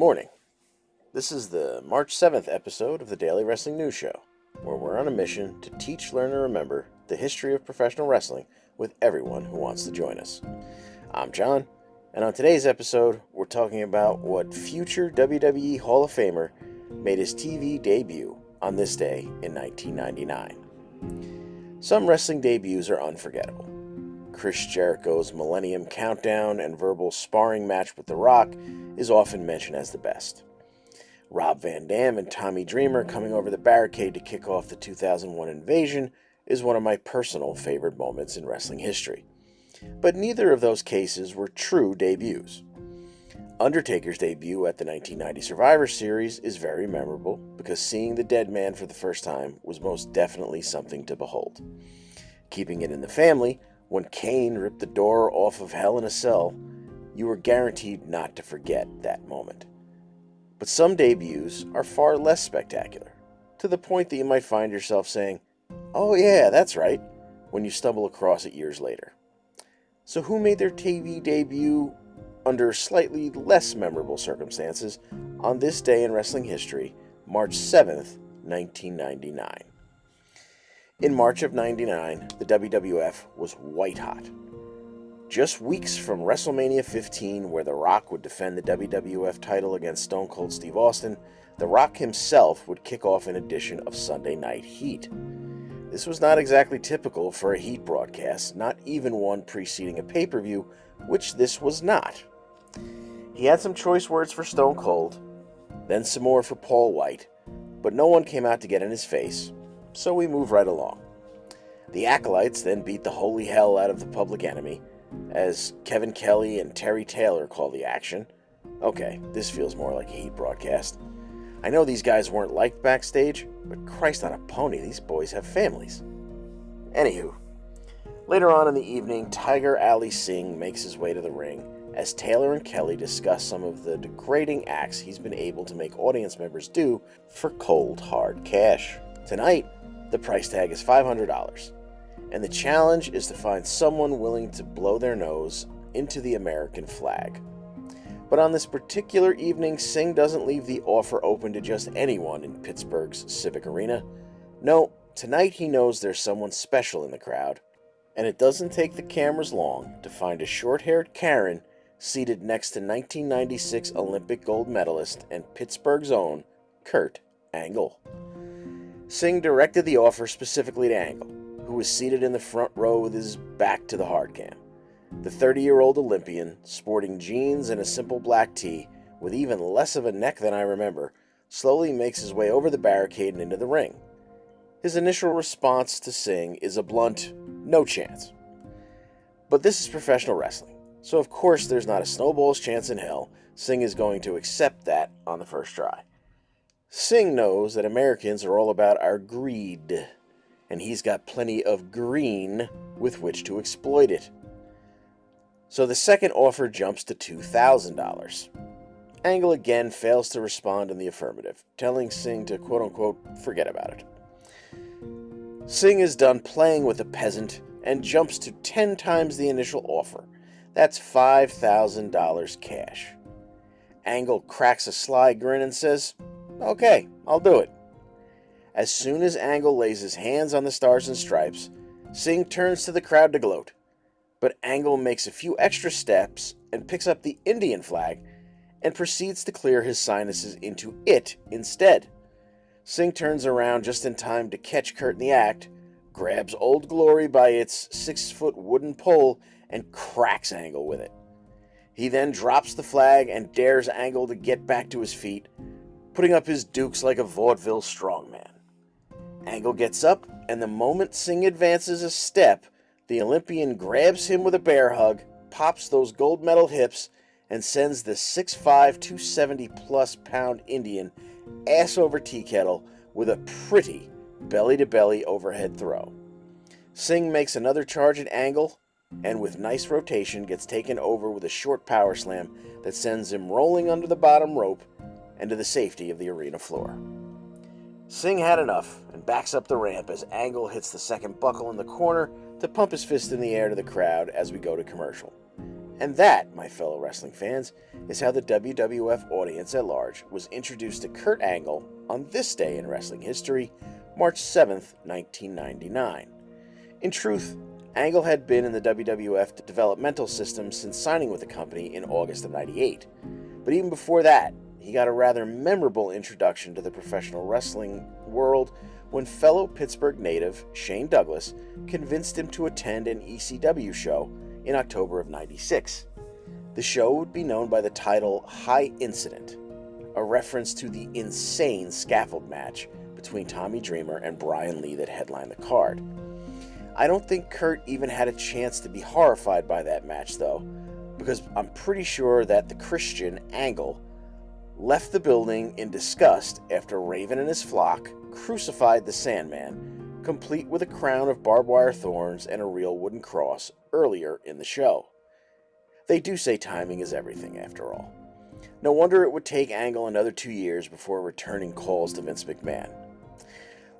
morning. This is the March 7th episode of the Daily Wrestling News Show, where we're on a mission to teach, learn, and remember the history of professional wrestling with everyone who wants to join us. I'm John, and on today's episode, we're talking about what future WWE Hall of Famer made his TV debut on this day in 1999. Some wrestling debuts are unforgettable. Chris Jericho's Millennium Countdown and verbal sparring match with The Rock is often mentioned as the best. Rob Van Dam and Tommy Dreamer coming over the barricade to kick off the 2001 invasion is one of my personal favorite moments in wrestling history. But neither of those cases were true debuts. Undertaker's debut at the 1990 Survivor Series is very memorable because seeing the dead man for the first time was most definitely something to behold. Keeping it in the family, when Kane ripped the door off of Hell in a Cell, you were guaranteed not to forget that moment. But some debuts are far less spectacular, to the point that you might find yourself saying, Oh, yeah, that's right, when you stumble across it years later. So, who made their TV debut under slightly less memorable circumstances on this day in wrestling history, March 7th, 1999? In March of 99, the WWF was white hot. Just weeks from WrestleMania 15, where The Rock would defend the WWF title against Stone Cold Steve Austin, The Rock himself would kick off an edition of Sunday Night Heat. This was not exactly typical for a Heat broadcast, not even one preceding a pay per view, which this was not. He had some choice words for Stone Cold, then some more for Paul White, but no one came out to get in his face, so we move right along. The Acolytes then beat the holy hell out of the public enemy, as Kevin Kelly and Terry Taylor call the action. Okay, this feels more like a Heat broadcast. I know these guys weren't liked backstage, but Christ on a pony, these boys have families. Anywho, later on in the evening, Tiger Ali Singh makes his way to the ring as Taylor and Kelly discuss some of the degrading acts he's been able to make audience members do for cold, hard cash. Tonight, the price tag is $500 and the challenge is to find someone willing to blow their nose into the American flag. But on this particular evening, Singh doesn't leave the offer open to just anyone in Pittsburgh's Civic Arena. No, tonight he knows there's someone special in the crowd, and it doesn't take the cameras long to find a short haired Karen seated next to 1996 Olympic gold medalist and Pittsburgh's own Kurt Angle. Singh directed the offer specifically to Angle who was seated in the front row with his back to the hard cam. The 30 year old Olympian, sporting jeans and a simple black tee, with even less of a neck than I remember, slowly makes his way over the barricade and into the ring. His initial response to Singh is a blunt, no chance. But this is professional wrestling, so of course there's not a snowball's chance in hell Singh is going to accept that on the first try. Singh knows that Americans are all about our greed and he's got plenty of green with which to exploit it. So the second offer jumps to $2,000. Angle again fails to respond in the affirmative, telling Singh to quote unquote forget about it. Singh is done playing with the peasant and jumps to 10 times the initial offer. That's $5,000 cash. Angle cracks a sly grin and says, Okay, I'll do it. As soon as Angle lays his hands on the stars and stripes, Singh turns to the crowd to gloat. But Angle makes a few extra steps and picks up the Indian flag and proceeds to clear his sinuses into it instead. Singh turns around just in time to catch Kurt in the act, grabs Old Glory by its six foot wooden pole, and cracks Angle with it. He then drops the flag and dares Angle to get back to his feet, putting up his dukes like a vaudeville strongman. Angle gets up, and the moment Singh advances a step, the Olympian grabs him with a bear hug, pops those gold medal hips, and sends the 6'5, 270 plus pound Indian ass over tea kettle with a pretty belly to belly overhead throw. Singh makes another charge at Angle, and with nice rotation gets taken over with a short power slam that sends him rolling under the bottom rope and to the safety of the arena floor. Singh had enough and backs up the ramp as Angle hits the second buckle in the corner to pump his fist in the air to the crowd as we go to commercial. And that, my fellow wrestling fans, is how the WWF audience at large was introduced to Kurt Angle on this day in wrestling history, March 7th, 1999. In truth, Angle had been in the WWF developmental system since signing with the company in August of 98. But even before that, he got a rather memorable introduction to the professional wrestling world when fellow Pittsburgh native Shane Douglas convinced him to attend an ECW show in October of 96. The show would be known by the title High Incident, a reference to the insane scaffold match between Tommy Dreamer and Brian Lee that headlined the card. I don't think Kurt even had a chance to be horrified by that match, though, because I'm pretty sure that the Christian Angle left the building in disgust after Raven and his flock crucified the Sandman, complete with a crown of barbed wire thorns and a real wooden cross earlier in the show. They do say timing is everything, after all. No wonder it would take Angle another two years before returning calls to Vince McMahon.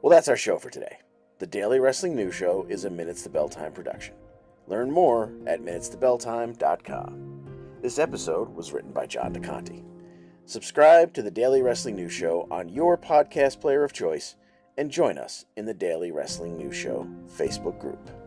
Well, that's our show for today. The Daily Wrestling News Show is a Minutes to Bell Time production. Learn more at minutestobelltime.com. This episode was written by John DeConti. Subscribe to the Daily Wrestling News Show on your podcast player of choice and join us in the Daily Wrestling News Show Facebook group.